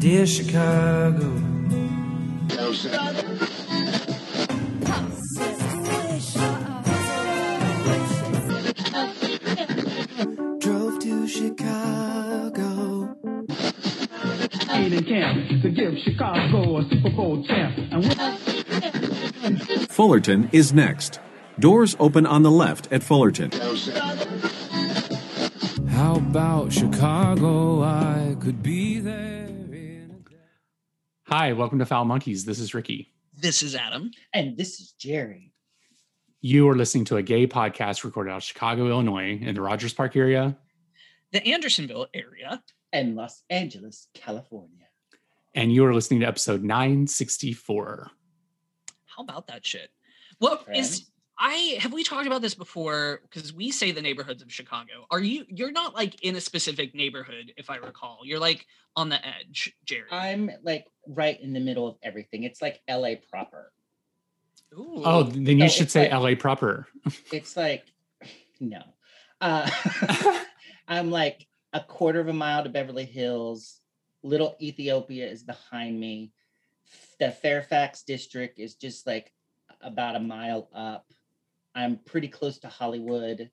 Dear Chicago. Drove to Chicago. camp to give Chicago a Super Bowl champ. Fullerton is next. Doors open on the left at Fullerton. How about Chicago? I could be there. In a... Hi, welcome to Foul Monkeys. This is Ricky. This is Adam. And this is Jerry. You are listening to a gay podcast recorded out of Chicago, Illinois, in the Rogers Park area. The Andersonville area. And Los Angeles, California. And you are listening to episode 964. How about that shit? What is Friends. I have we talked about this before? Because we say the neighborhoods of Chicago. Are you you're not like in a specific neighborhood, if I recall. You're like on the edge, Jerry. I'm like right in the middle of everything. It's like LA proper. Ooh. Oh, then you No, should say like- LA proper. It's like, no. Uh, I'm like a quarter of a mile to Beverly Hills. Little Ethiopia is behind me. The Fairfax district is just like about a mile up. I'm pretty close to Hollywood.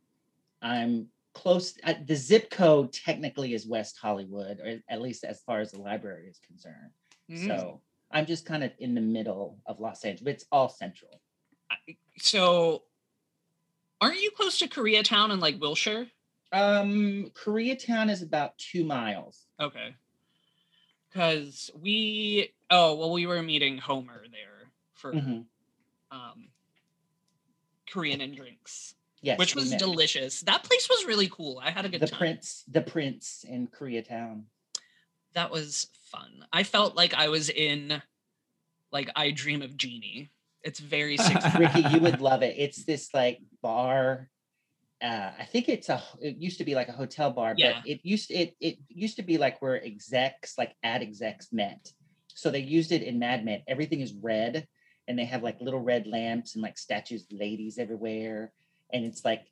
I'm close. Uh, the zip code technically is West Hollywood, or at least as far as the library is concerned. Mm. So I'm just kind of in the middle of Los Angeles. but It's all central. so aren't you close to Koreatown and like Wilshire? Um, Koreatown is about two miles. Okay. Because we oh well we were meeting Homer there for Mhm. um Korean and drinks. Yes, which was delicious. That place was really cool. I had a good The time. Prince, the Prince in Koreatown. That was fun. I felt like I was in like I Dream of Jeannie. It's very 60s. Ricky, you would love it. It's this like bar. Uh, I think it's a. It used to be like a hotel bar, Yeah. but it used it it used to be like where execs, like ad execs, met. So they used it in Mad Men. Everything is red, and they have like little red lamps and like statues of ladies everywhere, and it's like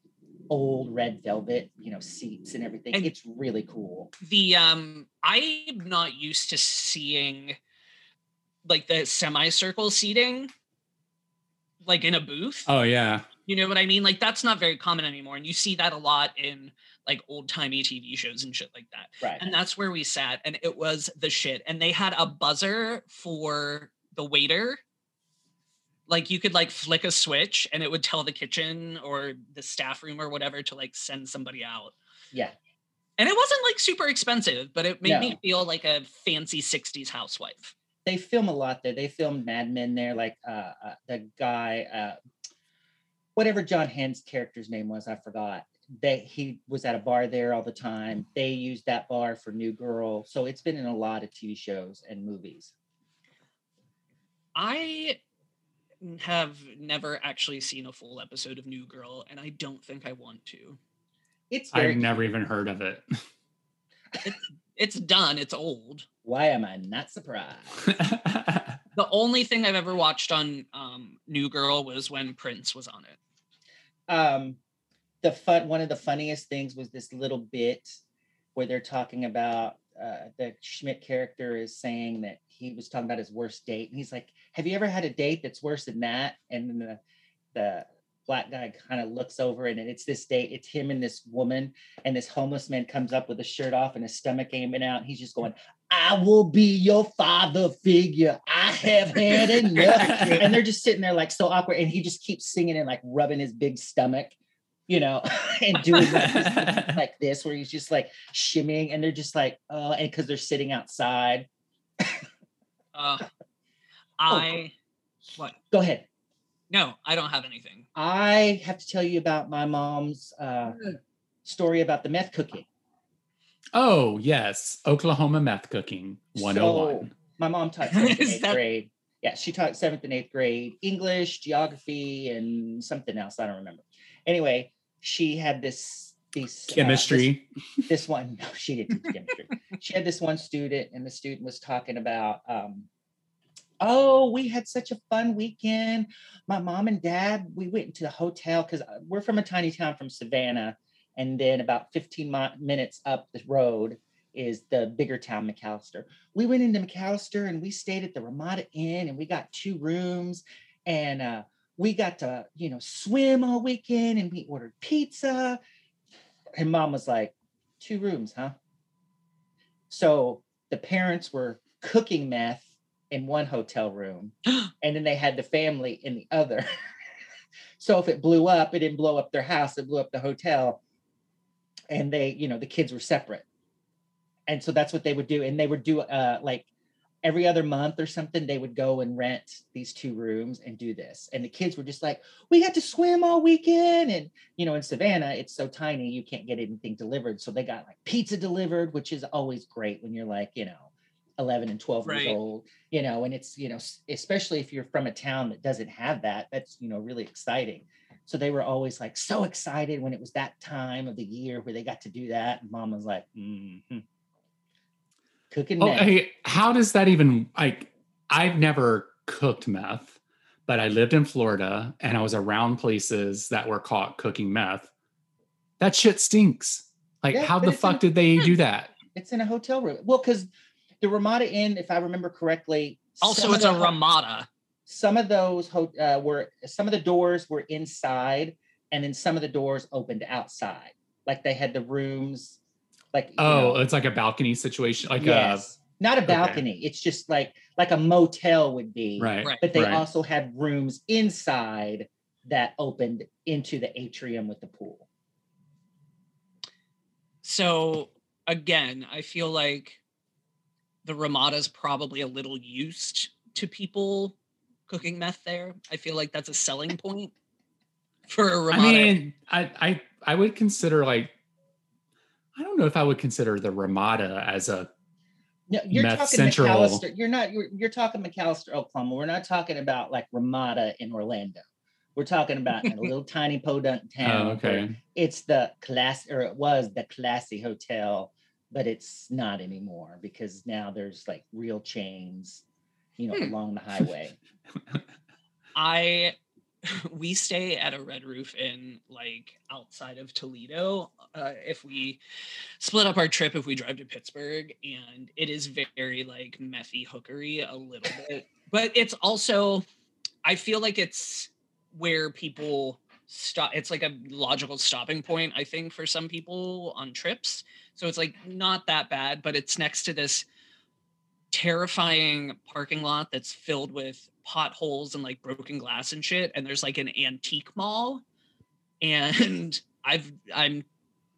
old red velvet, you know, seats and everything. And- it's really cool. the um I'm not used to seeing like the semicircle seating like in a booth. Oh, yeah. You know what I mean? Like that's not very common anymore. And you see that a lot in like old timey TV shows and shit like that. Right. And that's where we sat, and it was the shit. And they had a buzzer for the waiter. Like you could like flick a switch and it would tell the kitchen or the staff room or whatever to like send somebody out. yeah. And it wasn't like super expensive, but it made me feel like a fancy 60s housewife. they film a lot there. They filmed Mad Men there, like uh, uh the guy, uh whatever Jon Hamm's character's name was, I forgot. That he was at a bar there all the time. They used that bar for New Girl, so it's been in a lot of TV shows and movies. I have never actually seen a full episode of New Girl, and I don't think I want to. It's very. I've never even heard of it. It's done, it's old. Why am I not surprised? The only thing I've ever watched on um, New Girl was when Prince was on it. um the fun one of the funniest things was this little bit where they're talking about uh the schmidt character is saying that he was talking about his worst date and he's like have you ever had a date that's worse than that? And then the the black guy kind of looks over and it's this date it's him and this woman and this homeless man comes up with his shirt off and his stomach aiming out he's just going i will be your father figure. I have had enough. And they're just sitting there like so awkward and he just keeps singing and like rubbing his big stomach you know and doing like this, like this where he's just like shimmying and they're just like oh and because they're sitting outside. Uh, I, what? go ahead No, I don't have anything. i have to tell you about my mom's uh, story about the meth cooking oh, yes. Oklahoma meth cooking 101. So, my mom taught seventh and eighth that- grade yeah she taught seventh and eighth grade english geography and something else i don't remember anyway she had this these uh, this- Chemistry. this one no she didn't teach chemistry she had this one student and the student was talking about um oh we had such a fun weekend my mom and dad we went to the hotel because we're from a tiny town from Savanna and then about 15 mi- minutes up the road is the bigger town McAlester. We went into McAlester and we stayed at the Ramada Inn and we got two rooms and uh, we got to, you know, swim all weekend and we ordered pizza. And mom was like, two rooms, huh? So the parents were cooking meth in one hotel room and then they had the family in the other. so if it blew up, it didn't blow up their house, it blew up the hotel. And they, you know, the kids were separate. And so that's what they would do. And they would do uh like every other month or something, they would go and rent these two rooms and do this. And the kids were just like, we got to swim all weekend. And you know, in Savanna, it's so tiny, you can't get anything delivered. So they got like pizza delivered, which is always great when you're like, you know, 11 and 12 Right. years old you know and it's you know especially if you're from a town that doesn't have that that's you know really exciting so they were always like so excited when it was that time of the year where they got to do that and mom was like mm cooking Oh, meth. hey, how does that even like? I've never cooked meth, but I lived in Florida and I was around places that were caught cooking meth. That shit stinks. Like, Yeah, how the fuck did they do that? it's in a hotel room well because the ramada inn if i remember correctly Also, it's a the Ramada. some of those ho- uh, were some of the doors were inside and then some of the doors opened outside like they had the rooms like Oh, know, it's like a balcony situation, like yes not a okay. balcony it's just like like a motel would be right. Right. but they right. also had rooms inside that opened into the atrium with the pool So again, I feel like the Ramada's probably a little used to people cooking meth there. I feel like that's a selling point for a Ramada. I mean, I, I I would consider like I don't know if I would consider the Ramada as a no you're Meth talking Central. McAlester you're not you're, you're talking McAlester oklahoma we're not talking about like ramada in orlando we're talking about a little tiny podunk oh, town oh, okay. it's the class or it was the classy hotel but it's not anymore because now there's like real chains you know Hmm. along the highway I we stay at a Red Roof Inn like outside of Toledo. Uh, if we split up our trip, if we drive to Pittsburgh, and it is very like methy hookery a little bit, but it's also I feel like it's where people stop. It's like a logical stopping point, I think, for some people on trips. So it's like not that bad, but it's next to this terrifying parking lot that's filled with potholes and like broken glass and shit and there's like an antique mall and i've i'm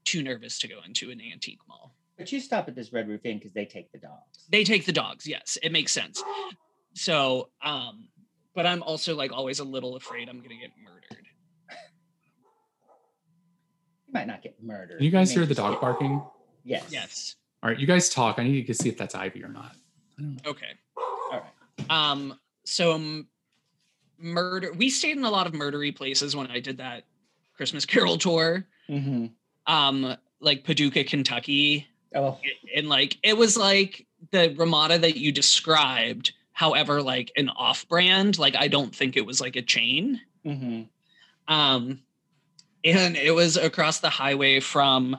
too nervous to go into an antique mall. But you stop at this red roof inn because they take the dogs. They take the dogs yes. It makes sense. So um but i'm also like always a little afraid i'm gonna get murdered. You might not get murdered. You guys may hear the dog get- barking? Yes yes All right, you guys talk. I need to see if that's Ivy or not. okay all right um so m- murder we stayed in a lot of murdery places when i did that christmas carol tour Mhm. um like paducah kentucky oh and like it was like the Ramada that you described, however, like an off-brand. Like I don't think it was like a chain. Mm-hmm. Um, and it was across the highway from,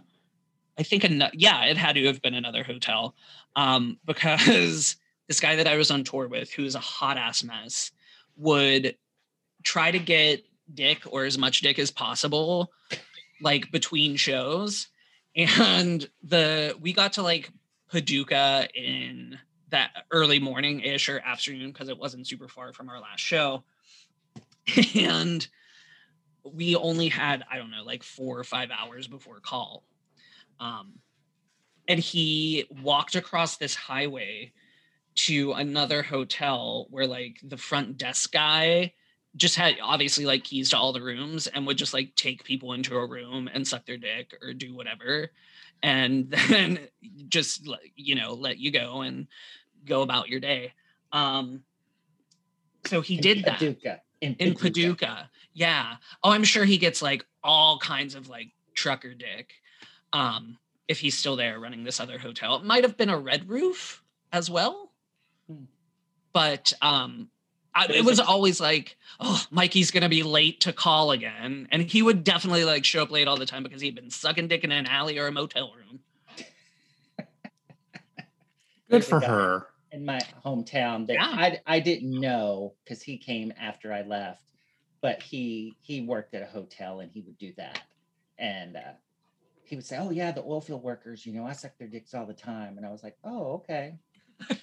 I think, an- yeah, it had to have been another hotel, um, because this guy that I was on tour with, who is a hot ass mess, would try to get dick or as much dick as possible, like between shows. And the we got to like Paducah in that early morning ish or afternoon because it wasn't super far from our last show. And we only had, I don't know, like four or five hours before call. Um, and he walked across this highway to another hotel where like the front desk guy just had obviously like keys to all the rooms and would just like take people into a room and suck their dick or do whatever and then just you know let you go and go about your day um so he In did that Paducah. In in Paducah. Yeah. Oh, I'm sure he gets like all kinds of like trucker dick. Um, if he's still there running this other hotel. It might have been a red roof as well. Hmm. But um I, But it is was always like, oh, Mikey's gonna be late to call again. And he would definitely like show up late all the time because he'd been sucking dick in an alley or a motel room. Good for her. in my hometown that Yeah. I I didn't know because he came after I left, but he he worked at a hotel and he would do that, and uh, he would say, "Oh yeah, the oil field workers, you know, I suck their dicks all the time," and I was like, "Oh okay."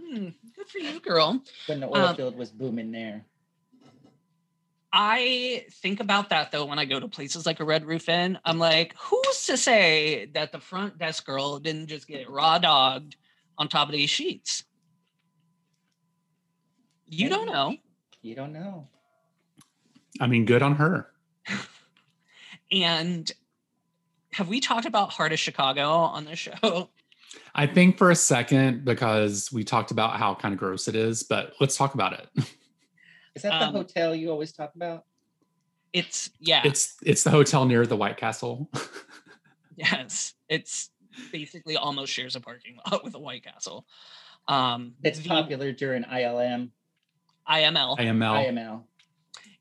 Hmm, good for you, girl. When the oil Um, field was booming there, I think about that though when I go to places like a Red Roof Inn. I'm like, who's to say that the front desk girl didn't just get raw dogged on top of these sheets? You don't know. you don't know. I mean, good on her. And have we talked about Heart of Chicago on the show? I think for a second because we talked about how kind of gross it is, but let's talk about it. Is that Um, the hotel you always talk about? It's yeah, It's it's the hotel near the White Castle. yes. It's basically almost shares a parking lot with the White Castle. Um That's the popular during ILM, IML. AML. IML.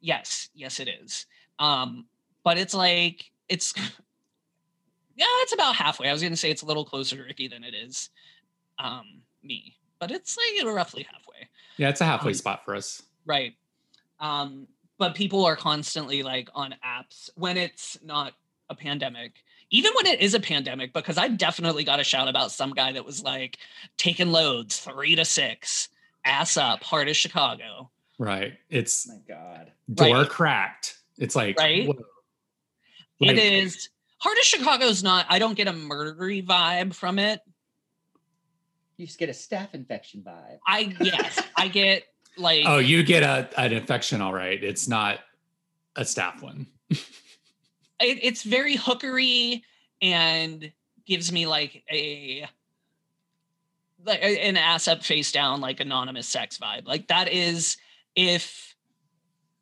Yes, yes, it is. Um, but it's like it's yeah, it's about halfway. I was gonna say it's a little closer to Ricky than it is um me, but it's like you know, roughly halfway. Yeah, it's a halfway Um, spot for us. Right. Um, but people are constantly like on apps when it's not a pandemic. Even when it is a pandemic, because I definitely got a shout about some guy that was like taking loads three to six, ass up, heart of Chicago. Right. It's My God. door Right. cracked. It's like Right. whoa. it Like, is heart of Chicago's not, I don't get a murdery vibe from it. You just get a staph infection vibe. I yes, I get like Oh, you get a an infection, all right. It's not a staff one. it, it's very hookery and gives me like a like an ass up face down like anonymous sex vibe like that is if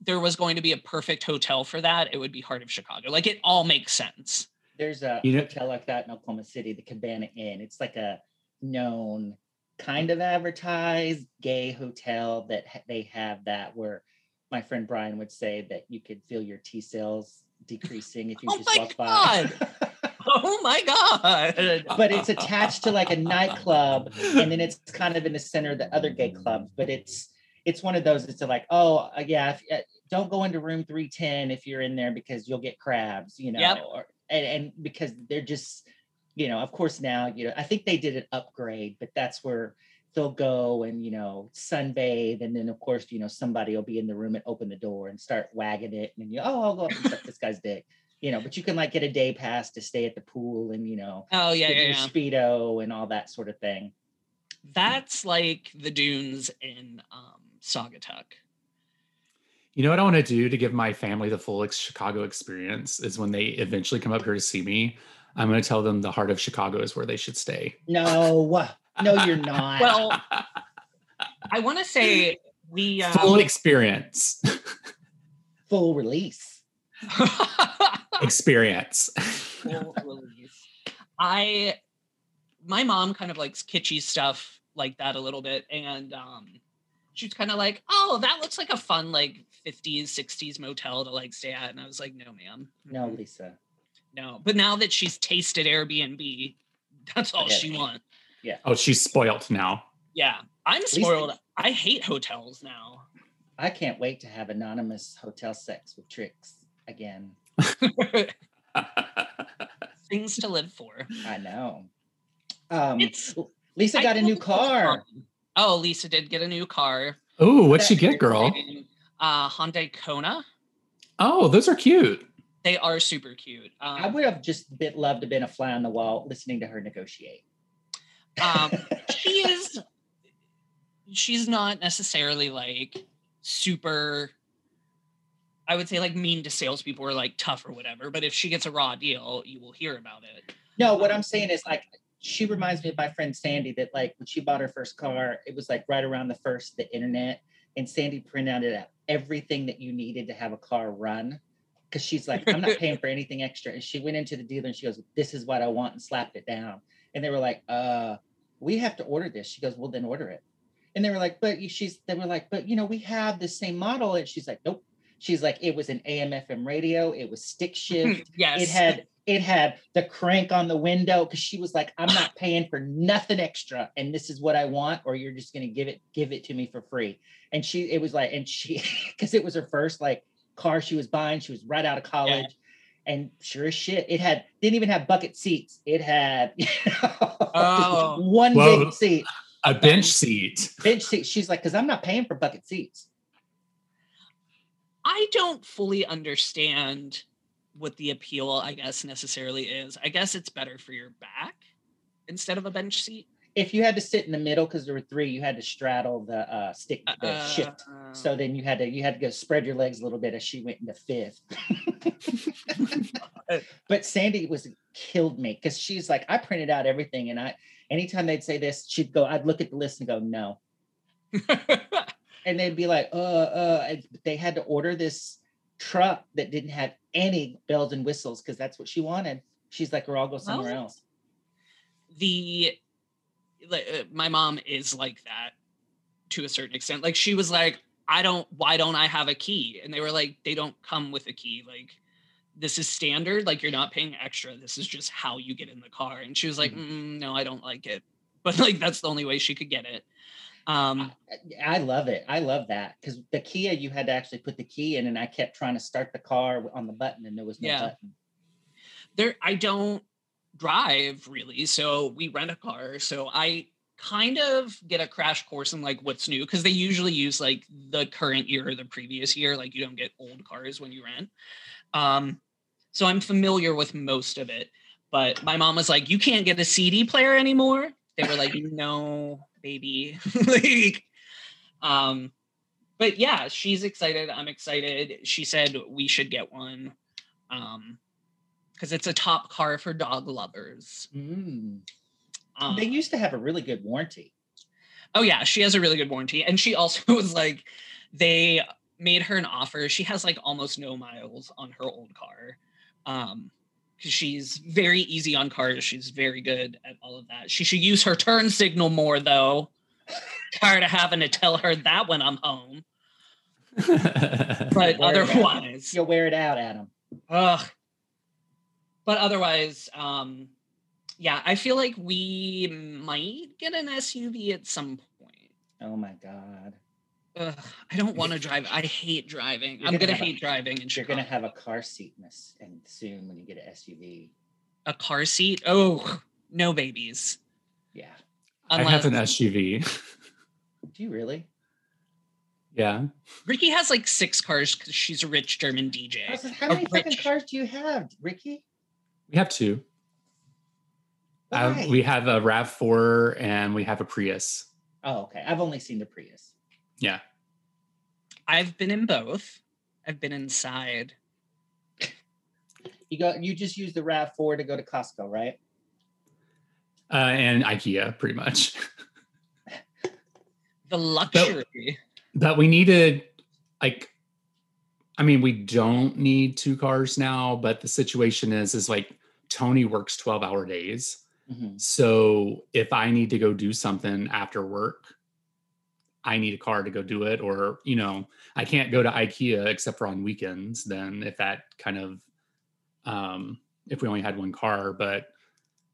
there was going to be a perfect hotel for that it would be heart of chicago like it all makes sense There's a You know- hotel like that in Oklahoma City, the Habana Inn. It's like a known kind of advertised gay hotel that they have that where my friend Brian would say that you could feel your T cells decreasing if you Oh just my walk by. oh my god but it's attached to like a nightclub and then it's kind of in the center of the other gay clubs but it's it's one of those it's like oh uh, yeah if, uh, don't go into room 310 if you're in there because you'll get crabs you know Yep. or, and, and because they're just you know of course now you know i think they did an upgrade but that's where they'll go and you know sunbathe and then of course you know somebody will be in the room and open the door and start wagging it and you oh i'll go up and suck this guy's dick you know but you can like get a day pass to stay at the pool and you know oh yeah yeah, yeah. speedo and all that sort of thing. that's like the dunes in um saugatuck You know what I want to do to give my family the full ex- Chicago experience is when they eventually come up here to see me, I'm going to tell them the heart of Chicago is where they should stay. No, no, you're not. well i want to say we um, full experience. full release. experience. full release. I my mom kind of likes kitschy stuff like that a little bit, and um, she's kind of like, "Oh, that looks like a fun like 50s, 60s motel to like stay at," and I was like, "No, ma'am, No, Lisa. no." But now that she's tasted Airbnb, that's all she wants. Yeah. oh, she's spoilt now. Yeah, I'm least- spoiled. I hate hotels now. I can't wait to have anonymous hotel sex with tricks again. Things to live for. I know. Um, It's- Lisa got a new it's car. Fun. Oh, Lisa did get a new car. oh, what'd she get, girl? Uh, Hyundai Kona. Oh, those are cute. They are super cute. Um, I would have just bit loved to have been a fly on the wall listening to her negotiate. um, she is. She's not necessarily like super. I would say like mean to salespeople or like tough or whatever. But if she gets a raw deal, you will hear about it. No, what I'm saying is like she reminds me of my friend Sandy that like when she bought her first car, it was like right around the first the internet, and Sandy printed out everything that you needed to have a car run. Cause she's like, I'm not paying for anything extra. And she went into the dealer and she goes, This is what I want, and slapped it down. And they were like, uh, we have to order this. She goes, Well, then order it. And they were like, But she's they were like, But you know, we have the same model. And she's like, Nope. She's like, it was an AM FM radio, it was stick shift yes. it had It had the crank on the window because she was like, "I'm not paying for nothing extra, and this is what I want, or you're just gonna give it give it to me for free." And she, it was like, and she, because it was her first like car she was buying. She was right out of college, and sure as shit, it had didn't even have bucket seats. It had you know, Oh. one Well, big seat, A bench seat. bench seat. She's like, "Because I'm not paying for bucket seats." I don't fully understand what the appeal, I guess, necessarily is. I guess it's better for your back instead of a bench seat. If you had to sit in the middle, because there were three, you had to straddle the uh, stick, the shift. Uh, So then you had to you had to go spread your legs a little bit as she went into fifth. but Sandy was killed me because she's like, I printed out everything, and I anytime they'd say this, she'd go, I'd look at the list and go, no, and they'd be like, uh, uh, they had to order this truck that didn't have any bells and whistles because that's what she wanted. She's like, or I'll go somewhere Well, else. the like, uh, my mom is like that to a certain extent. Like she was like, I don't. Why don't I have a key? And they were like, they don't come with a key. Like this is standard. Like you're not paying extra. This is just how you get in the car. And she was like, mm, no, I don't like it. But like that's the only way she could get it. Um, I love it. I love that because the Kia, you had to actually put the key in, and I kept trying to start the car on the button, and there was no Yeah. button. there I don't drive really, so we rent a car. So I kind of get a crash course in like what's new because they usually use like the current year or the previous year. Like you don't get old cars when you rent. Um, so I'm familiar with most of it. But my mom was like, "You can't get a CD player anymore." They were like, "No, baby." like, um, but yeah, she's excited. I'm excited. She said we should get one. Um, because it's a top car for dog lovers. Mm. Um, They used to have a really good warranty. oh yeah, she has a really good warranty, and she also was like, they made her an offer. She has like almost no miles on her old car, um, because she's very easy on cars. She's very good at all of that. She should use her turn signal more though. Tired of having to tell her that when I'm home, but Wear it out. otherwise, You'll wear it out, Adam. Ugh. But otherwise, um, yeah, I feel like we might get an SUV at some point. Oh my God. Ugh, I don't want to drive. I hate driving. You're I'm gonna gonna have a- hate driving in You're Chicago. gonna have a car seat in this and soon when you get an SUV. a car seat. Oh, no babies. Yeah. I Unless have an SUV. Do you really? yeah. Ricky has like six cars because she's a rich German DJ. Like, how many fucking cars do you have, Ricky? We have two. Uh, we have a RAV4 and we have a Prius. oh, okay. I've only seen the Prius. Yeah. I've been in both. I've been inside. You go. You just use the Rav Four to go to Costco, right? Uh, and IKEA, pretty much. The luxury. but we needed, like, I mean, we don't need two cars now, but the situation is, is like Tony works 12 hour days. Mhm. So if I need to go do something after work, I need a car to go do it. Or, you know, I can't go to IKEA except for on weekends. Then if that kind of, um, if we only had one car, but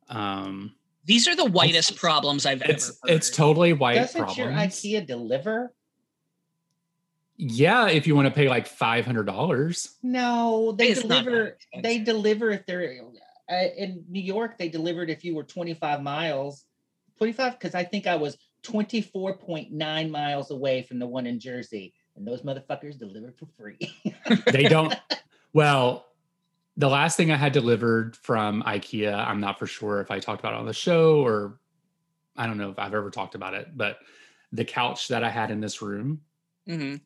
um, These are the whitest It's- problems I've it's ever heard. it's totally white Doesn't problems. your IKEA deliver? Yeah, if you want to pay like five hundred dollars. No, they It's deliver. They deliver if they're uh, in New York. They delivered if you were 25 miles, 25 because I think I was 24.9 miles away from the one in Jersey, and those motherfuckers delivered for free. They don't. well, the last thing I had delivered from IKEA, I'm not for sure if I talked about it on the show or I don't know if I've ever talked about it, but the couch that I had in this room, Mhm.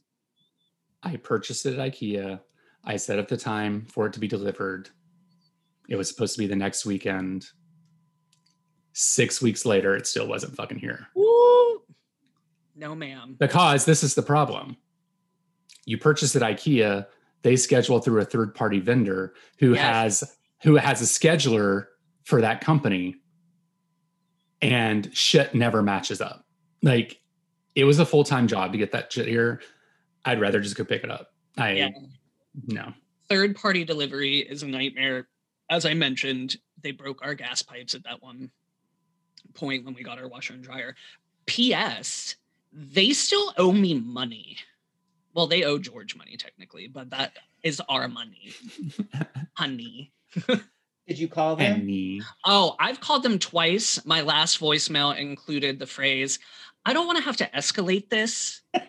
I purchased it at IKEA. I set up the time for it to be delivered. It was supposed to be the next weekend. Six weeks later, it still wasn't fucking here. Woo! No, ma'am. Because this is the problem. You purchase at IKEA, they schedule through a third party vendor who Yes. has who has a scheduler for that company and shit never matches up. Like it was a full-time job to get that shit here. I'd rather just go pick it up. I Yeah. no. Third party delivery is a nightmare. as I mentioned, they broke our gas pipes at that one point when we got our washer and dryer. P.S. They still owe me money. Well, they owe George money technically, but that is our money, honey. Did you call them? and. Oh, I've called them twice. My last voicemail included the phrase, I don't want to have to escalate this.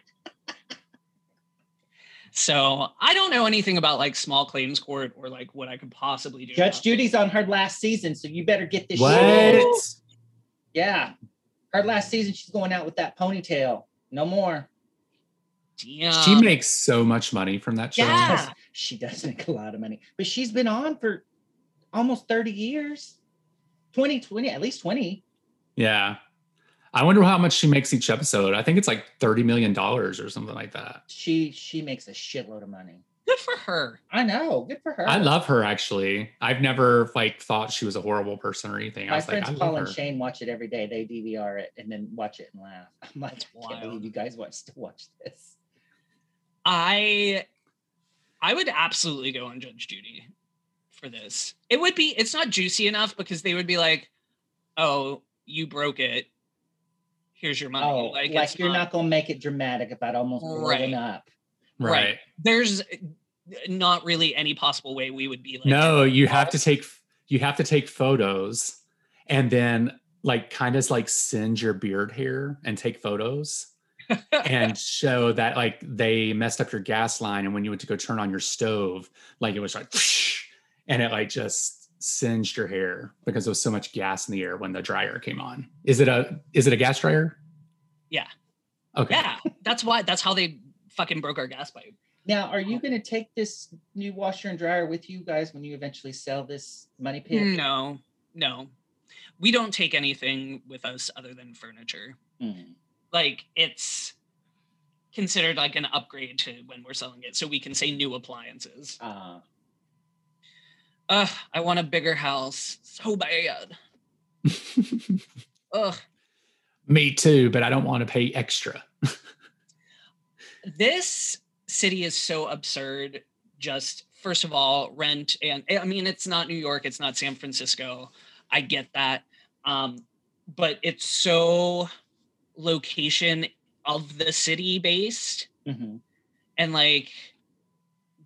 so I don't know anything about like small claims court or like what I could possibly do. Judge Judy's on her last season, so you better get this What? shit. Yeah. Her last season, she's going out with that ponytail. No more. Yeah. She makes so much money from that show. Yeah. She does make a lot of money, but she's been on for almost 30 years. 20, 20, at least 20. Yeah. I wonder how much she makes each episode. I think it's like $30 million or something like that. She she makes a shitload of money. Good for her. I know. Good for her. I love her actually. I've never like thought she was a horrible person or anything. I my was like, friends I love Paul her. and Shane watch it every day. They DVR it and then watch it and laugh. I'm like, That's I can't wild. believe you guys watch to watch this. I I would absolutely go on Judge Judy for this. It would be it's not juicy enough because they would be like, "Oh, you broke it. Here's your money." Oh, like, like, you're not gonna make it dramatic about almost blowing up. Right. There's not really any possible way we would be like no, you have to take you have to take photos and then like kind of like singe your beard hair and take photos and show that like they messed up your gas line and when you went to go turn on your stove, like it was like and it like just singed your hair because there was so much gas in the air when the dryer came on. Is it a is it a gas dryer? Yeah. Okay. Yeah, that's why that's how they fucking broke our gas pipe. Now, are you gonna take this new washer and dryer with you guys when you eventually sell this money pit? No, no. We don't take anything with us other than furniture. Mhm. Like it's considered like an upgrade to when we're selling it. So we can say new appliances. Uh, Ugh, I want a bigger house so bad. Ugh. Me too, but I don't want to pay extra. This city is so absurd. Just first of all, rent and I mean it's not New York, it's not San Francisco. I get that. Um, but it's so location of the city based mhm. and like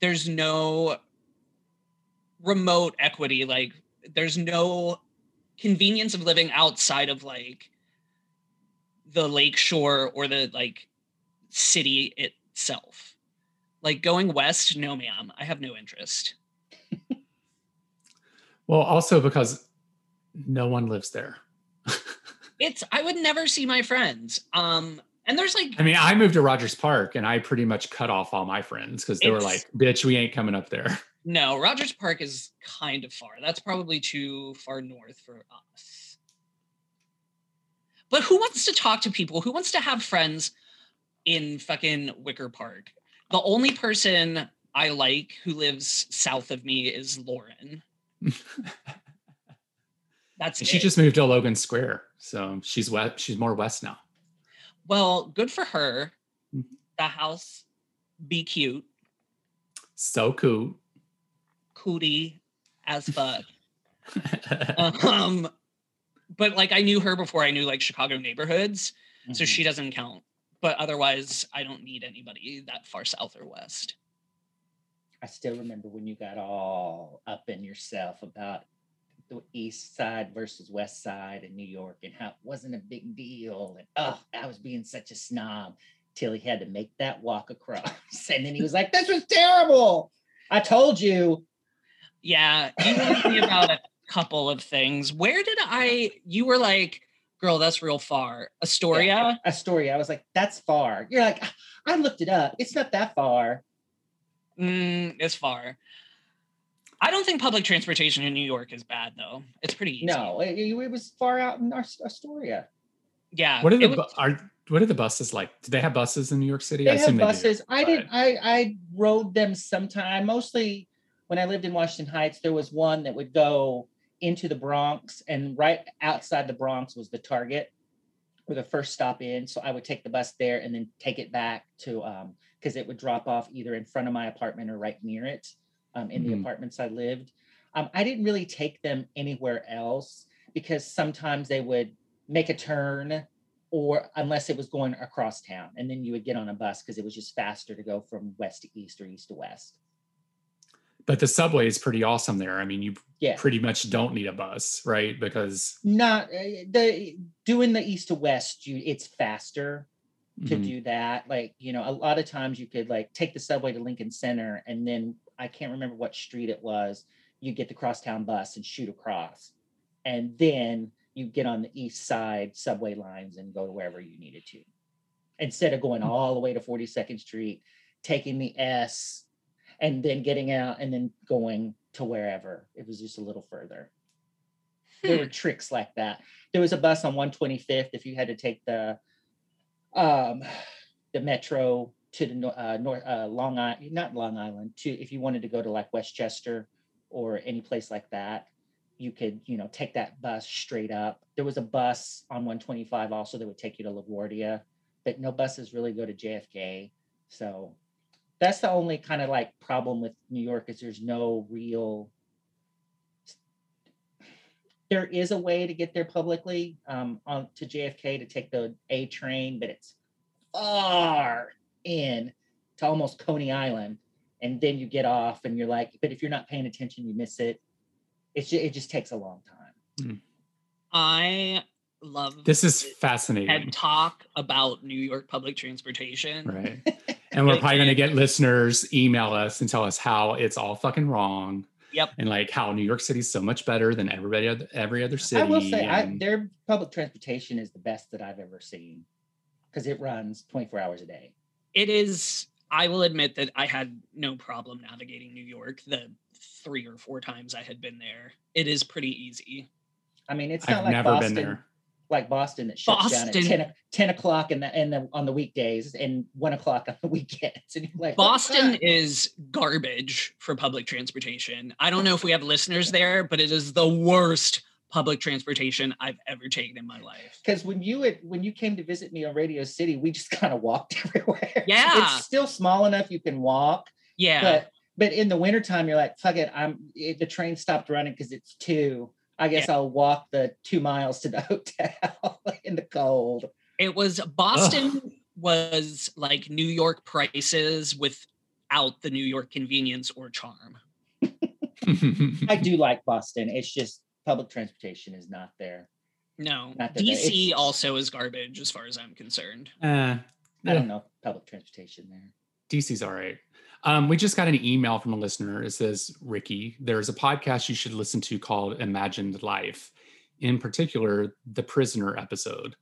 there's no remote equity like there's no convenience of living outside of like the lake shore or the like city itself like going west no ma'am i have no interest Well, also because no one lives there. it's i would never see my friends um and there's like I mean, I moved to Rogers Park and I pretty much cut off all my friends because they were like, bitch, we ain't coming up there. No, Rogers Park is kind of far. That's probably too far north for us. But who wants to talk to people? Who wants to have friends in fucking Wicker Park? The only person I like who lives south of me is Lauren. That's she it. just moved to Logan Square. So she's west, she's more west now. well, good for her. Mhm. The house be cute, So cute. cootie as fuck. um, but like I knew her before I knew like Chicago neighborhoods, so Mhm. she doesn't count. But otherwise, I don't need anybody that far south or west. I still remember when you got all up in yourself about the east side versus west side in New York and how it wasn't a big deal. And oh, I was being such a snob till he had to make that walk across. And then he was like, This was terrible. I told you. Yeah, you warned me about a couple of things. Where did I? You were like, "Girl, that's real far." Astoria. A story. I was like, That's far. You're like, I looked it up. It's not that far. Mm, it's far. I don't think public transportation in New York is bad though. It's pretty easy. No, it, it was far out in Astoria. Yeah. What are the was- are what are the buses like? Do they have buses in New York City? They have assume do, buses. I didn't. I I rode them sometime. Mostly when I lived in Washington Heights, there was one that would go into the Bronx, and right outside the Bronx was the Target, or the first stop in. So I would take the bus there and then take it back to um because it would drop off either in front of my apartment or right near it, um, in the Mhm. apartments I lived. Um, I didn't really take them anywhere else because sometimes they would make a turn or unless it was going across town and then you would get on a bus because it was just faster to go from west to east or east to west. But the subway is pretty awesome there. I mean, you Yeah. pretty much don't need a bus, right? Because Not uh, the doing the east to west, you it's faster to Mhm. do that. Like, you know, a lot of times you could like take the subway to Lincoln Center and then I can't remember what street it was. You get the crosstown bus and shoot across. And then you get on the east side subway lines and go to wherever you needed to. Instead of going all the way to 42nd Street, taking the S and then getting out and then going to wherever. It was just a little further. There were tricks like that. There was a bus on 125th if you had to take the um the metro to the uh, north uh, long island not long island to if you wanted to go to like westchester or any place like that you could you know take that bus straight up there was a bus on 125 also that would take you to laguardia but no buses really go to jfk so that's the only kind of like problem with new york is there's no real there is a way to get there publicly um, on to JFK to take the A train, but it's far in to almost Coney Island, and then you get off, and you're like, but if you're not paying attention, you miss it. It's just, it just takes a long time. I love this is fascinating and talk about New York public transportation. Right. And we're probably going to get listeners email us and tell us how it's all fucking wrong. Yep. And like how New York City's so much better than everybody other, every other city. I will say, I, their public transportation is the best that I've ever seen because it runs 24 hours a day. It is. I will admit that I had no problem navigating New York the three or four times I had been there. It is pretty easy. I mean, it's I've not like never Boston. Like Boston that shuts down at Boston- 10, o- 10 o'clock in the, in the on the weekdays and one o'clock on the weekends. And like, Boston is garbage for public transportation. I don't know if we have listeners there, but it is the worst public transportation I've ever taken in my life. because when you had, when you came to visit me on Radio City, we just kind of walked everywhere. Yeah. it's still small enough you can walk, Yeah. but but in the wintertime, you're like, fuck it, I'm it, the train stopped running because it's two. I guess I'll walk the two miles to the hotel in the cold. It was Boston was like New York prices without the New York convenience or charm. I do like Boston. It's just public transportation is not there. No, Not that bad. DC It's- also is garbage as far as I'm concerned. Eh, I don't know public transportation there. DC's all right. Um, we just got an email from a listener. It says, Ricky, there's a podcast you should listen to called Imagined Life, in particular, the prisoner episode.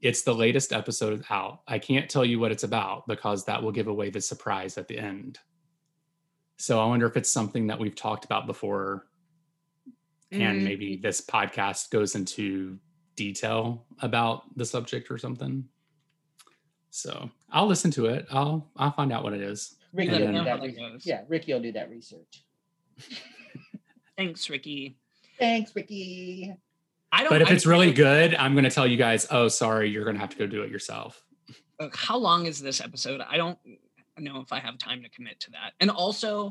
It's the latest episode out. I can't tell you what it's about because that will give away the surprise at the end. So I wonder if it's something that we've talked about before and Mm, maybe this podcast goes into detail about the subject or something. So I'll listen to it. I'll I'll find out what it is. Ricky will do that. re- yeah, Ricky will do that research. Thanks, Ricky. Thanks, Ricky. I don't. But if I it's really really- good, I'm going to tell you guys, oh, sorry, you're going to have to go do it yourself. how long is this episode? I don't know if I have time to commit to that. And also,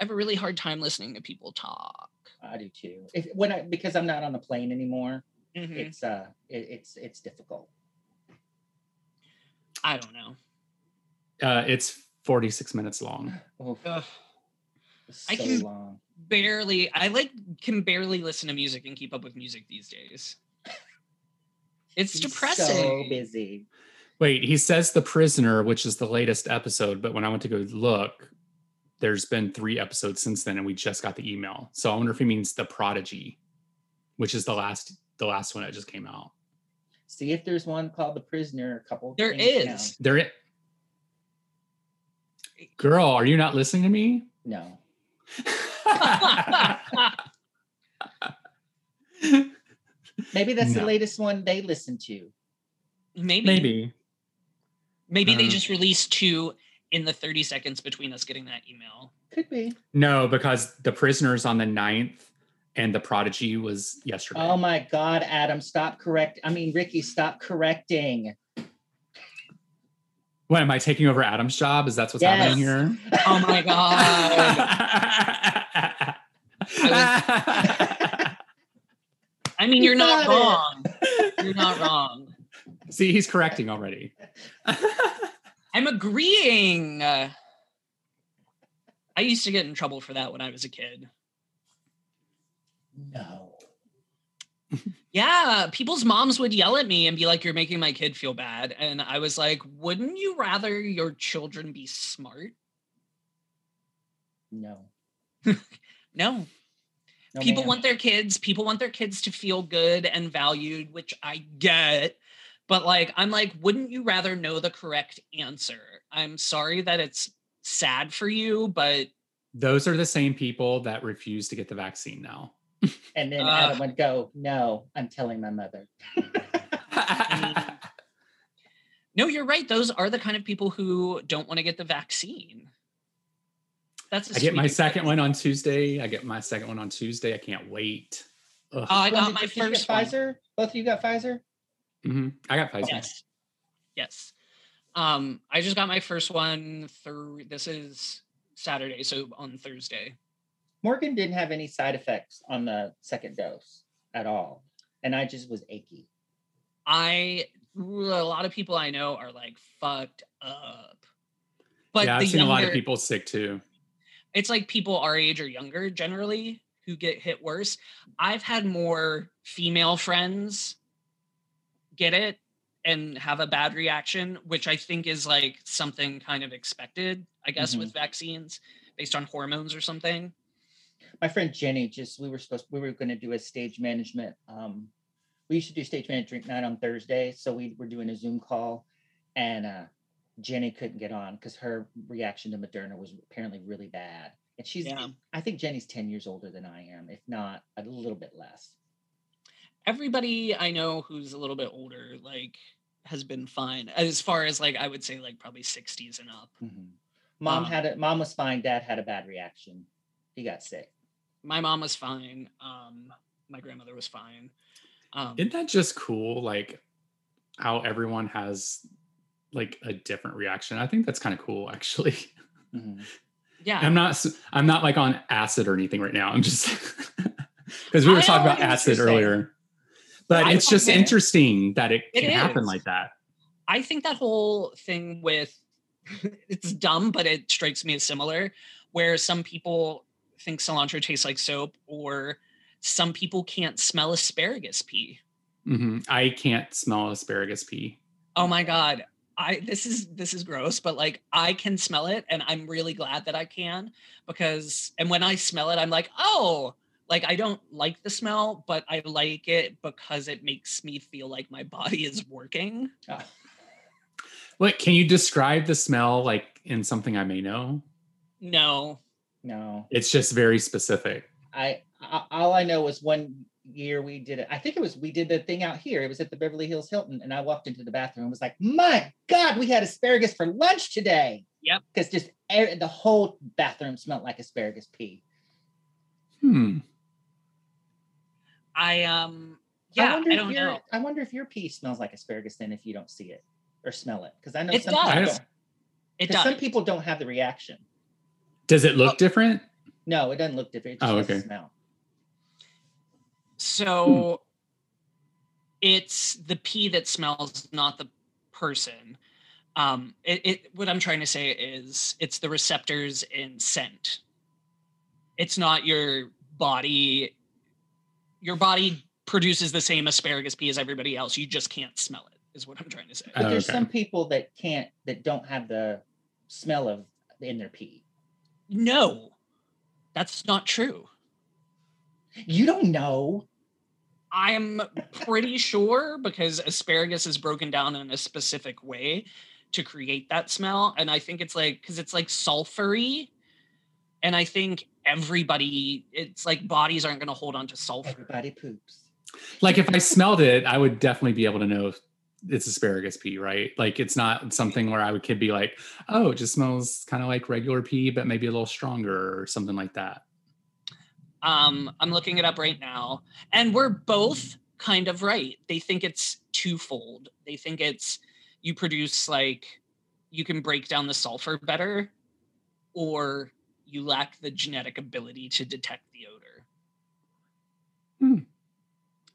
I have a really hard time listening to people talk. I do too. If when I because I'm not on the plane anymore, Mhm. it's uh it, it's it's difficult. I don't know. Uh, it's 46 minutes long. Oof, Ugh. it's I can- long. barely. I like can barely listen to music and keep up with music these days. It's He's depressing. So busy. Wait, he says The Prisoner, which is the latest episode, but when I went to go look, there's been three episodes since then, and we just got the email. So I wonder if he means The Prodigy, which is the last the last one that just came out. See if there's one called The Prisoner. A couple. There things down. is. There, it, girl, are you not listening to me? No. Maybe that's the latest one they listen to. Maybe. Maybe. Maybe they Uh, just released two in the 30 seconds between us getting that email. Could be. No, because The Prisoner's on the 9th and The Prodigy was yesterday. Oh my God, Adam, stop correct. I mean, Ricky, stop correcting. What am I taking over Adam's job? Is that what's happening here? Oh my god. I I I mean, you're not wrong. You're not wrong. See, he's correcting already. I'm agreeing. Uh, I used to get in trouble for that when I was a kid. No. Yeah, people's moms would yell at me and be like, You're making my kid feel bad. And I was like, Wouldn't you rather your children be smart? No. No. No, people ma'am. want their kids, people want their kids to feel good and valued, which I get. But like, I'm like, wouldn't you rather know the correct answer? I'm sorry that it's sad for you, but Those are the same people that refuse to get the vaccine now. And then Uh. Adam would go, No, I'm telling my mother. no, you're right. Those are the kind of people who don't want to get the vaccine. That's a I get my second one on Tuesday. I get my second one on Tuesday. I can't wait. Ugh. Oh, I got did my you- you get first. Pfizer? Both of you got Pfizer? Mhm. I got Pfizer. Yes. Yes. Um, I just got my first one through this is Saturday, so on Thursday. Morgan didn't have any side effects on the second dose at all. And I just was achy. I a lot of people I know are like fucked up. But yeah, I've seen a lot of people sick too. it's like people our age or younger generally who get hit worse. I've had more female friends get it and have a bad reaction, which I think is like something kind of expected, I guess, Mhm. with vaccines based on hormones or something. My friend Jenny just we were supposed we were going to do a stage management. Um, we used to do stage management drink night on Thursday, so we were doing a Zoom call, and uh, Jenny couldn't get on because her reaction to Moderna was apparently really bad. And she's, Yeah. I think Jenny's ten years older than I am, if not a little bit less. Everybody I know who's a little bit older, like, has been fine. As far as like, I would say, like, probably 60s and up. Mhm. Mom Um, had it. Mom was fine. Dad had a bad reaction. He got sick. My mom was fine. Um, my grandmother was fine. Um, Isn't that just cool? Like how everyone has like a different reaction. I think that's kind of cool, actually. Mhm. yeah. I'm not. I'm not like on acid or anything right now. I'm just because we were I talking about acid earlier. But I it's just okay. interesting that it It can happen like that. I think that whole thing with it's dumb, but it strikes me as similar, where some people think cilantro tastes like soap, or some people can't smell asparagus pea. Mhm. I can't smell asparagus pea. Oh my god. I this is this is gross, but like I can smell it and I'm really glad that I can because and when I smell it, I'm like, oh, like I don't like the smell, but I like it because it makes me feel like my body is working. What can you describe the smell like in something I may know? No. No, It's just very specific. I, I all I know was one year we did it. I think it was we did the thing out here. It was at the Beverly Hills Hilton, and I walked into the bathroom and was like, "My God, we had asparagus for lunch today." Yep. Because just air, the whole bathroom smelled like asparagus pea. Hmm. I um yeah, I, wonder if don't your- know. I wonder if your pee smells like asparagus then if you don't see it or smell it. Because I know It some does. people I don't. It 'cause does. Some people don't have the reaction. Does it look Oh. different? No, it doesn't look different. It just Oh, okay. smell. So it's the pee that smells, not the person. Um, it, it what I'm trying to say is it's the receptors in scent. It's not your body. Your body produces the same asparagus pee as everybody else. You just can't smell it. Is what I'm trying to say. But Oh, there's okay. some people that can't that don't have the smell of in their pee. No, that's not true. You don't know. I'm pretty sure because asparagus is broken down in a specific way to create that smell. And I think it's like, because it's like sulfury. And I think everybody, it's like bodies aren't going to hold on to sulfur. Everybody poops. Like if I smelled it, I would definitely be able to know it's asparagus pea, right? Like it's not something where I would could be like, oh, it just smells kind of like regular pea, but maybe a little stronger or something like that. Um, I'm looking it up right now. And we're both kind of right. They think it's twofold. They think it's you produce like, you can break down the sulfur better, or you lack the genetic ability to detect the odor. Hmm.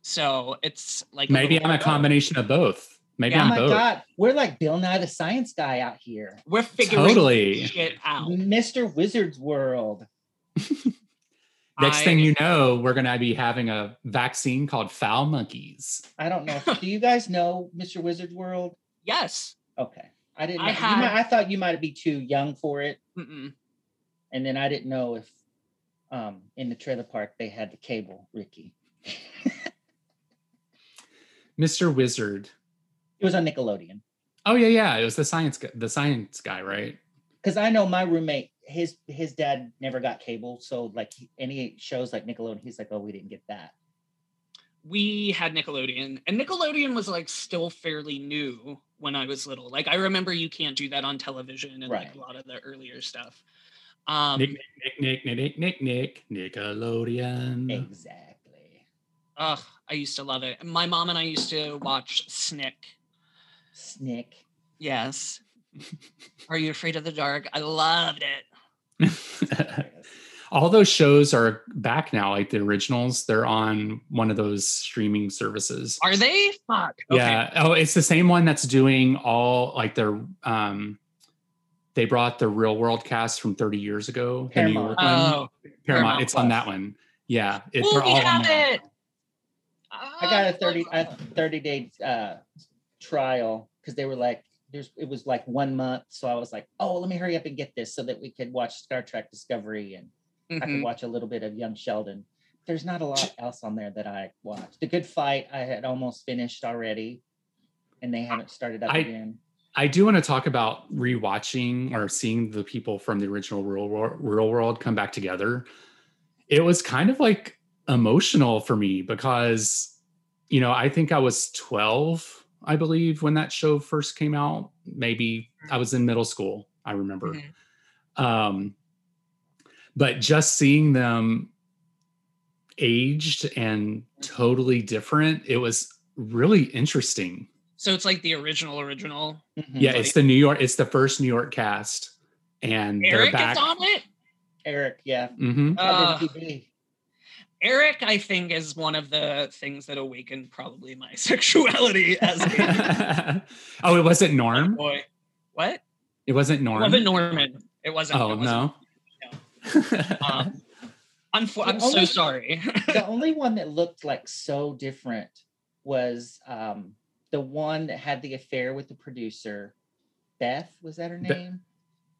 So it's like Maybe I'm a combination of both. Maybe Yeah. Oh I'm my both. god, we're like Bill Nye the Science Guy out here. We're figuring Totally. shit out. Mr. Wizard's World. Next I- thing you know, we're gonna be having a vaccine called foul monkeys. I don't know. do you guys know Mr. Wizard's World? Yes. Okay. I didn't I know. you had- might- I thought you might be too young for it. Mm-mm. And then I didn't know if um in the trailer park they had the cable, Ricky. Mr. Wizard. It was on Nickelodeon. Oh yeah, yeah. It was the science guy, the science guy, right? Because I know my roommate, his his dad never got cable. So like any shows like Nickelodeon, he's like, Oh, we didn't get that. We had Nickelodeon, and Nickelodeon was like still fairly new when I was little. Like I remember you can't do that on television and like a lot of the earlier stuff. Um, Nick, Nick, Nick, Nick, Nick, Nick, Nick, Nickelodeon. Exactly. ugh, I used to love it. My mom and I used to watch Snick. Snick. Yes. Are you afraid of the dark? I loved it. All those shows are back now, like the originals. They're on one of those streaming services. Are they? Fuck. Okay. Yeah. Oh, it's the same one that's doing all like their um they brought the real world cast from 30 years ago. The New Paramount. York one. Oh, Paramount. Paramount It's on that one. Yeah. It, Ooh, we all have there. it. I got a Ah, 30 a 30 day uh trial because they were like there's it was like one month. So I was like, oh let me hurry up and get this so that we could watch Star Trek Discovery and I could Mhm. watch a little bit of Young Sheldon. There's not a lot else on there that I watched. The Good Fight I had almost finished already, and they haven't started up I- again. I do want to talk about rewatching or seeing the people from the original Real World, Real World come back together. It was kind of like emotional for me because, you know, I think I was 12, I believe, when that show first came out. Maybe I was in middle school, I remember. Mhm. Um, but just seeing them aged and totally different, it was really interesting. So it's like the original original. Mhm. Yeah, it's the New York. It's the first New York cast, and they're Eric back. is on it. Eric, yeah. hmm Uh, WTV. Eric, I think, is one of the things that awakened probably my sexuality as a oh, it wasn't Norm. boy. What? It wasn't Norm. It Norm. wasn't Norman. It wasn't. Oh it wasn't. no. Um, unfor- I'm The so sorry. the only one that looked like so different was um the one that had the affair with the producer. Beth, was that her Be- name?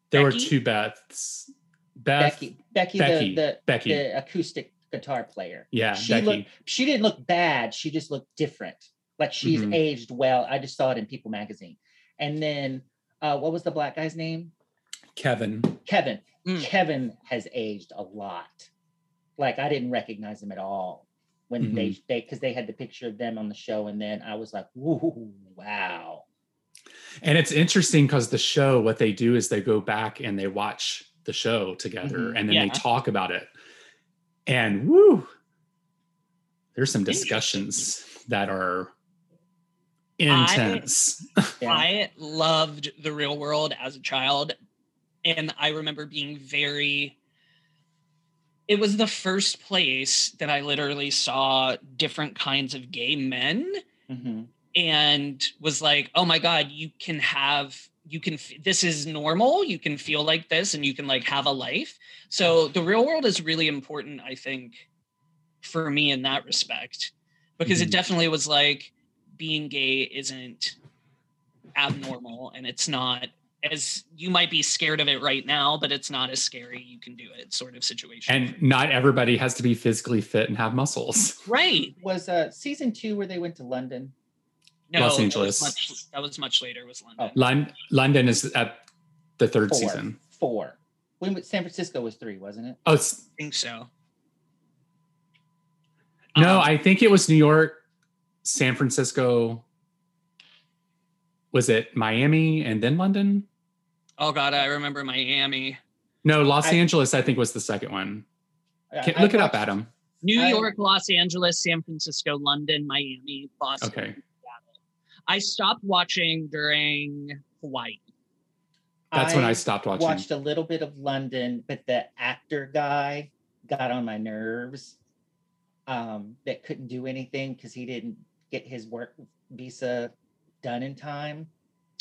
there were two Beths. Beth, Becky. Becky, Becky, the, the Becky. the acoustic guitar player. yeah, she Becky. looked she didn't look bad, she just looked different. Like she's Mhm. aged well. I just saw it in People magazine. And then uh what was the black guy's name? Kevin. Kevin. Mm. Kevin has aged a lot. Like I didn't recognize him at all when they they because they had the picture of them on the show, and then I was like, "Whoa, wow!" And it's interesting because the show, what they do is they go back and they watch the show together Mhm. and then Yeah. they talk about it. And woo, there's some discussions that are intense. Yeah. I loved the real world as a child. And I remember being very, it was the first place that I literally saw different kinds of gay men Mhm. and was like, oh my God, you can have, you can, this is normal. You can feel like this and you can like have a life. So the real world is really important, I think, for me in that respect, because Mhm. it definitely was like being gay isn't abnormal and it's not as you might be scared of it right now, but it's not as scary. You can do it sort of situation. and not everybody has to be physically fit and have muscles. right. Was uh season two where they went to London? No, Los that was Angeles. much- That was much later. Was London? Oh. Lon- London is at the third Four. season. Four. When San Francisco was three, wasn't it? Oh, I think so. no, Um, I think it was New York, San Francisco. Was it Miami and then London? Oh God, I remember Miami, No, Los I- Angeles, I think was the second one. I- Can, I look it up, Adam. New I- York, Los Angeles, San Francisco, London, Miami, Boston. Okay. I stopped watching during Hawaii. That's when I stopped watching. Watched a little bit of London, but the actor guy got on my nerves. um, that couldn't do anything because he didn't get his work visa done in time.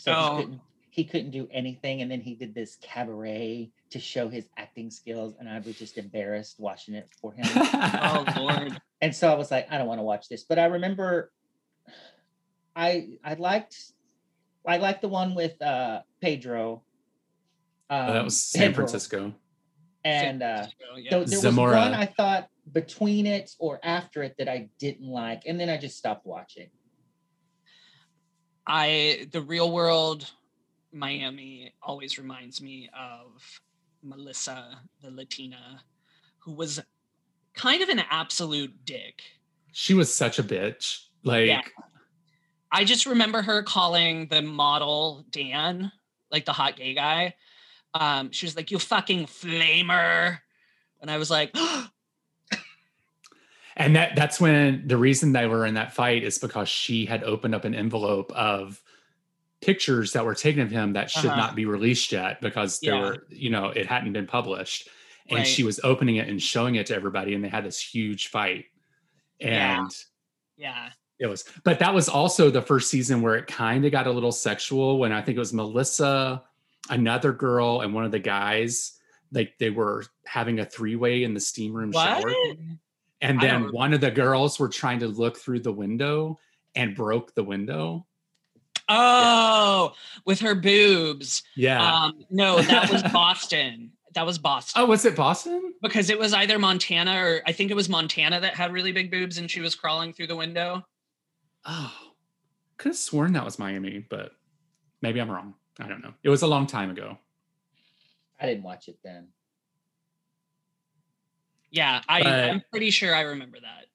So Oh. he couldn't he couldn't do anything. And then he did this cabaret to show his acting skills, and I was just embarrassed watching it for him. Oh Lord. and so I was like, I don't want to watch this. But I remember I I liked I liked the one with uh Pedro. Um, Oh, that was San Pedro. Francisco. And uh yeah. there, there was one I thought between it or after it that I didn't like, and then I just stopped watching. I the real world Miami always reminds me of Melissa, the Latina, who was kind of an absolute dick. She was such a bitch. Like, Yeah. I just remember her calling the model Dan, like the hot gay guy. Um, she was like, "You fucking flamer," and I was like, and that that's when the reason they were in that fight is because she had opened up an envelope of pictures that were taken of him that should Uh-huh. not be released yet because they Yeah. were, you know, it hadn't been published. And Right. she was opening it and showing it to everybody, and they had this huge fight. Yeah. And "Yeah, It was, but that was also the first season where it kind of got a little sexual when I think it was Melissa, another girl, and one of the guys. Like they were having a three way in the steam room what?" shower. And then one of the girls were trying to look through the window and broke the window. Oh, with her boobs. Yeah. Um, no, that was Boston. That was Boston. oh, was it Boston? because it was either Montana or I think it was Montana that had really big boobs and she was crawling through the window. Oh, could have sworn that was Miami, but maybe I'm wrong. I don't know. It was a long time ago. I didn't watch it then. Yeah, I, But- I'm pretty sure I remember that.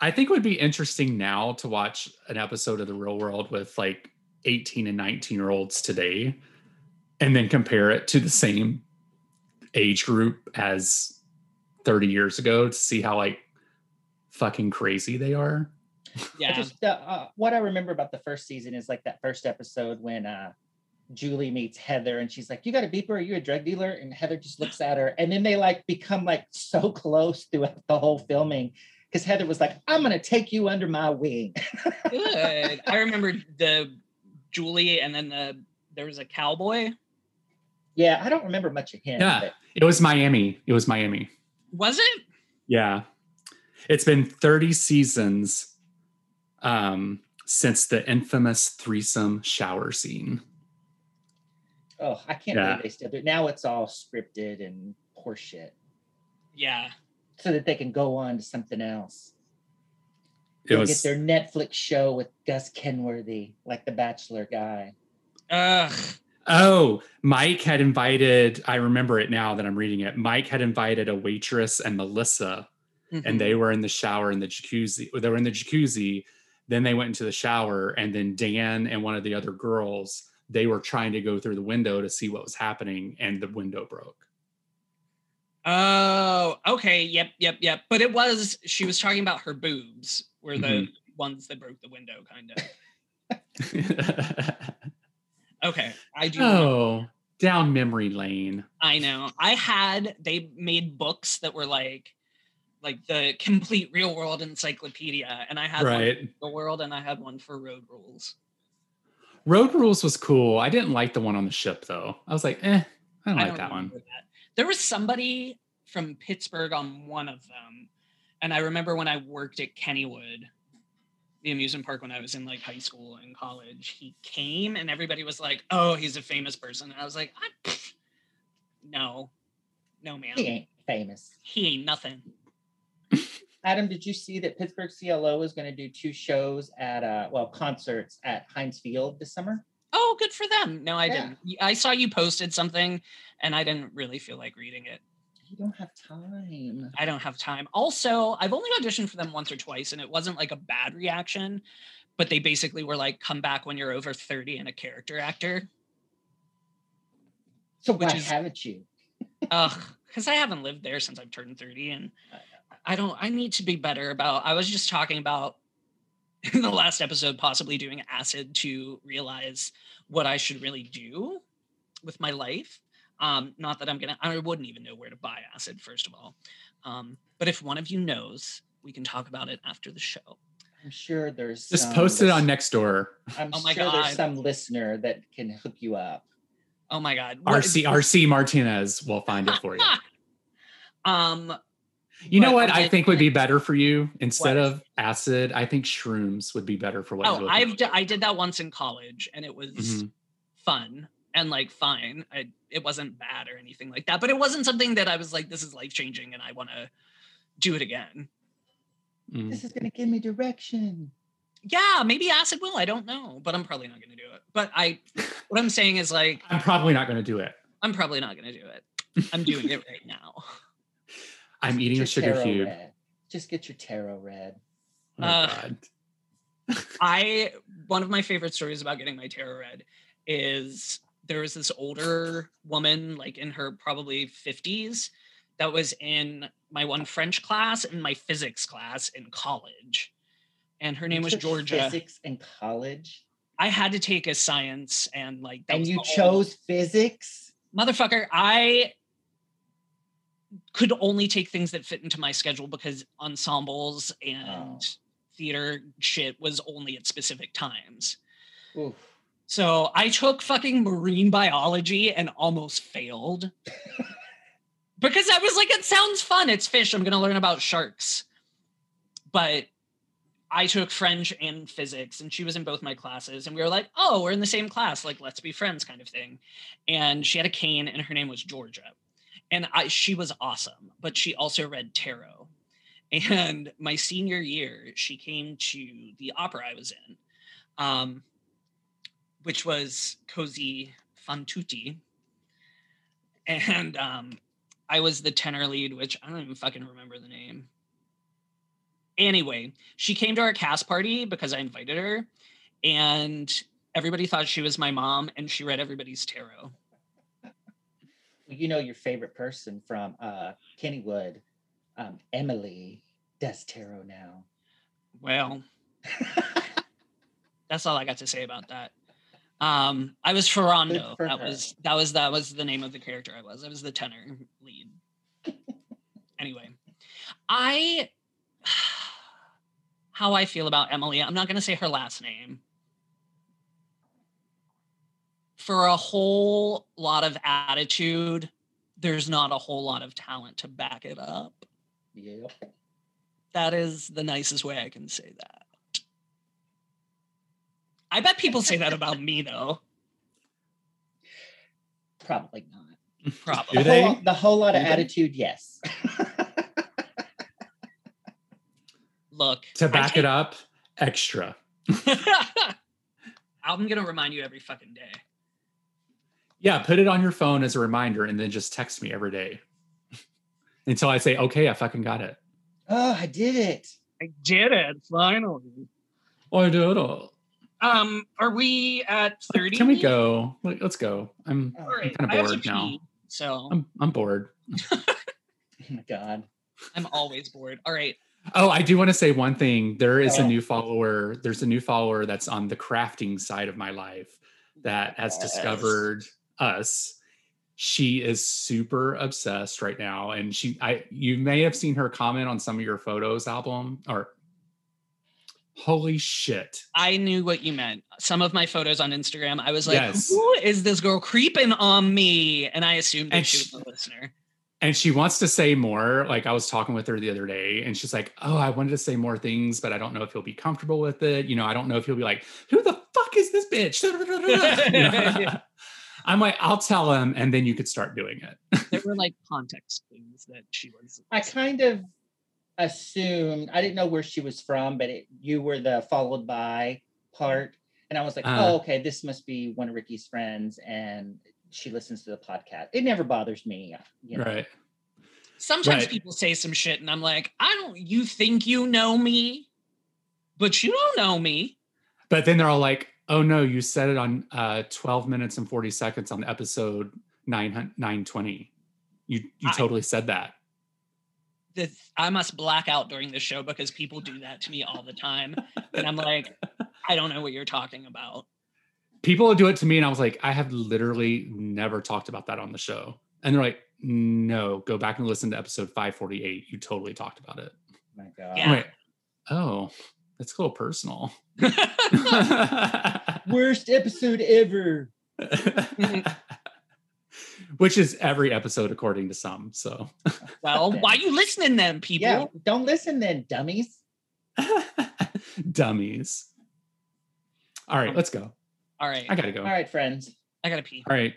I think it would be interesting now to watch an episode of The Real World with like 18 and 19 year olds today and then compare it to the same age group as 30 years ago to see how like fucking crazy they are. I Yeah. just uh, uh, what I remember about the first season is like that first episode when uh Julie meets Heather and she's like, "You got a beeper? Are you a drug dealer?" And Heather just looks at her, and then they like become like so close throughout the whole filming because Heather was like, "I'm gonna take you under my wing." Good. I remember the Julie and then the there was a cowboy. yeah, I don't remember much of him. Yeah. but It was Miami. It was Miami. Was it? Yeah. It's been 30 seasons um, since the infamous threesome shower scene. oh, I can't Yeah. believe they still do it. Now it's all scripted and horseshit, Yeah. so that they can go on to something else. It They was get their Netflix show with Gus Kenworthy, like the Bachelor guy. Ugh. Oh, Mike had invited, I remember it now that I'm reading it. Mike had invited a waitress and Melissa, and they were in the shower in the jacuzzi. They were in the jacuzzi. Then they went into the shower, and then Dan and one of the other girls, they were trying to go through the window to see what was happening, and the window broke. Oh, okay. Yep, yep, yep. But it was she was talking about her boobs were the Mhm. ones that broke the window, kind of. Okay. I do oh, down memory lane. I know. I had they made books that were like like the complete real world encyclopedia. And I had one for the world and I had one for road rules. Road Rules was cool. I didn't like the one on the ship though. I was like, eh, I don't I like don't that one. that. There was somebody from Pittsburgh on one of them. And I remember when I worked at Kennywood, the amusement park when I was in like high school and college, he came and everybody was like, oh, he's a famous person. And I was like, I, pfft, no, no, man. He ain't famous. He ain't nothing. Adam, did you see that Pittsburgh CLO is going to do two shows at uh well concerts at Heinz Field this summer? Oh, good for them. No, I Yeah. didn't. I saw you posted something and I didn't really feel like reading it. You don't have time. I don't have time. Also, I've only auditioned for them once or twice and it wasn't like a bad reaction, but they basically were like, come back when you're over 30 and a character actor. So Which why is- haven't you? Ugh, because I haven't lived there since I've turned 30 and I don't, I need to be better about, I was just talking about in the last episode, possibly doing acid to realize what I should really do with my life. Um, not that I'm gonna, I wouldn't even know where to buy acid, first of all. Um, but if one of you knows, we can talk about it after the show. I'm sure there's Just some post it on lis- Nextdoor. I'm Oh my sure God. there's some listener that can hook you up. Oh my god. What- RC RC Martinez will find it for you. um You know What what I I think would be better for you instead What? of acid? I think shrooms would be better for what. you're oh, I've for. d- I did that once in college and it was Mhm. fun and like fine. I, it wasn't bad or anything like that, but it wasn't something that I was like this is life changing and I want to do it again. Mm. This is gonna give me direction. Yeah, maybe acid will. I don't know, but I'm probably not going to do it. But I, what I'm saying is like, I'm probably not going to do it. I'm probably not going to do it. I'm doing it right now. I'm eating a sugar tarot cube. read. Just get your tarot read. Oh, Uh, God. I one of my favorite stories about getting my tarot read is there was this older woman, like in her probably 50s, that was in my one French class and my physics class in college. And her name You was took Georgia. Physics in college, I had to take a science and like that and you the whole- chose physics. motherfucker, I could only take things that fit into my schedule because ensembles and Oh. theater shit was only at specific times. Oof. So I took fucking marine biology and almost failed. because I was like, it sounds fun. It's fish. I'm going to learn about sharks. But I took French and physics, and she was in both my classes. And we were like, oh, we're in the same class. Like, let's be friends, kind of thing. And she had a cane, and her name was Georgia. And I, she was awesome, but she also read tarot. And my senior year, she came to the opera I was in. Um, which was Così fan tutte. And um, I was the tenor lead, which I don't even fucking remember the name. Anyway, she came to our cast party because I invited her, and everybody thought she was my mom, and she read everybody's tarot. You know your favorite person from uh, Kennywood, um, Emily does tarot now. Well, that's all I got to say about that. Um, I was Ferrando. That her. was that was that was the name of the character I was. I was the tenor lead. anyway, I how I feel about Emily. I'm not going to say her last name. For a whole lot of attitude, there's not a whole lot of talent to back it up. Yeah. That is the nicest way I can say that. I bet people say that about me though. Probably not. Probably. The, whole, the whole lot of Do they? attitude, yes. Look. To back take- it up, extra. I'm gonna remind you every fucking day. Yeah, put it on your phone as a reminder and then just text me every day until I say, okay, I fucking got it. oh, I did it. I did it finally. Oh, I did it. Um, are we at 30? Can we go? Let- Let's go. I'm, All right, kinda I have to bored now. so I'm, I'm bored. oh my God. I'm always bored. All right. Oh, I do want to say one thing. There is a Oh. new follower. There's a new follower that's on the crafting side of my life that has Yes. discovered us. She is super obsessed right now, and she, I, you may have seen her comment on some of your photos album. Or, holy shit! I knew what you meant. Some of my photos on Instagram, I was like, Yes. who is this girl creeping on me? And I assumed that And she she- was a listener. And she wants to say more. Like I was talking with her the other day, and she's like, "Oh, I wanted to say more things, but I don't know if he'll be comfortable with it. You know, I don't know if he'll be like, who the fuck is this bitch?" You know? I'm like, I'll tell him, and then you could start doing it. there were like context clues that she was. I kind of assumed, I didn't know where she was from, but it, you were the followed by part. And I was like, Uh. oh, okay, this must be one of Ricky's friends. And she listens to the podcast. It never bothers me. You know? Right. Sometimes Right. people say some shit, and I'm like, I don't. You think you know me, but you don't know me. But then they're all like, "Oh no, you said it on uh, 12 minutes and 40 seconds on episode 9 920. You you I- totally said that." that I must black out during the show because people do that to me all the time. And I'm like, I don't know what you're talking about. People do it to me, and I was like, "I have literally never talked about that on the show." And they're like, No, go back and listen to episode 548. You totally talked about it. My God. Yeah. Wait. Oh, that's a little personal. Worst episode ever. Which is every episode according to some. So well, why you listening then, people? Yeah, don't listen then, dummies. dummies. All right, let's go. All right. I gotta go. All right, friends. I gotta pee. All right.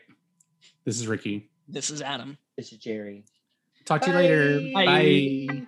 This is Ricky. This is Adam. This is Jerry. Talk to you later. Bye. Bye.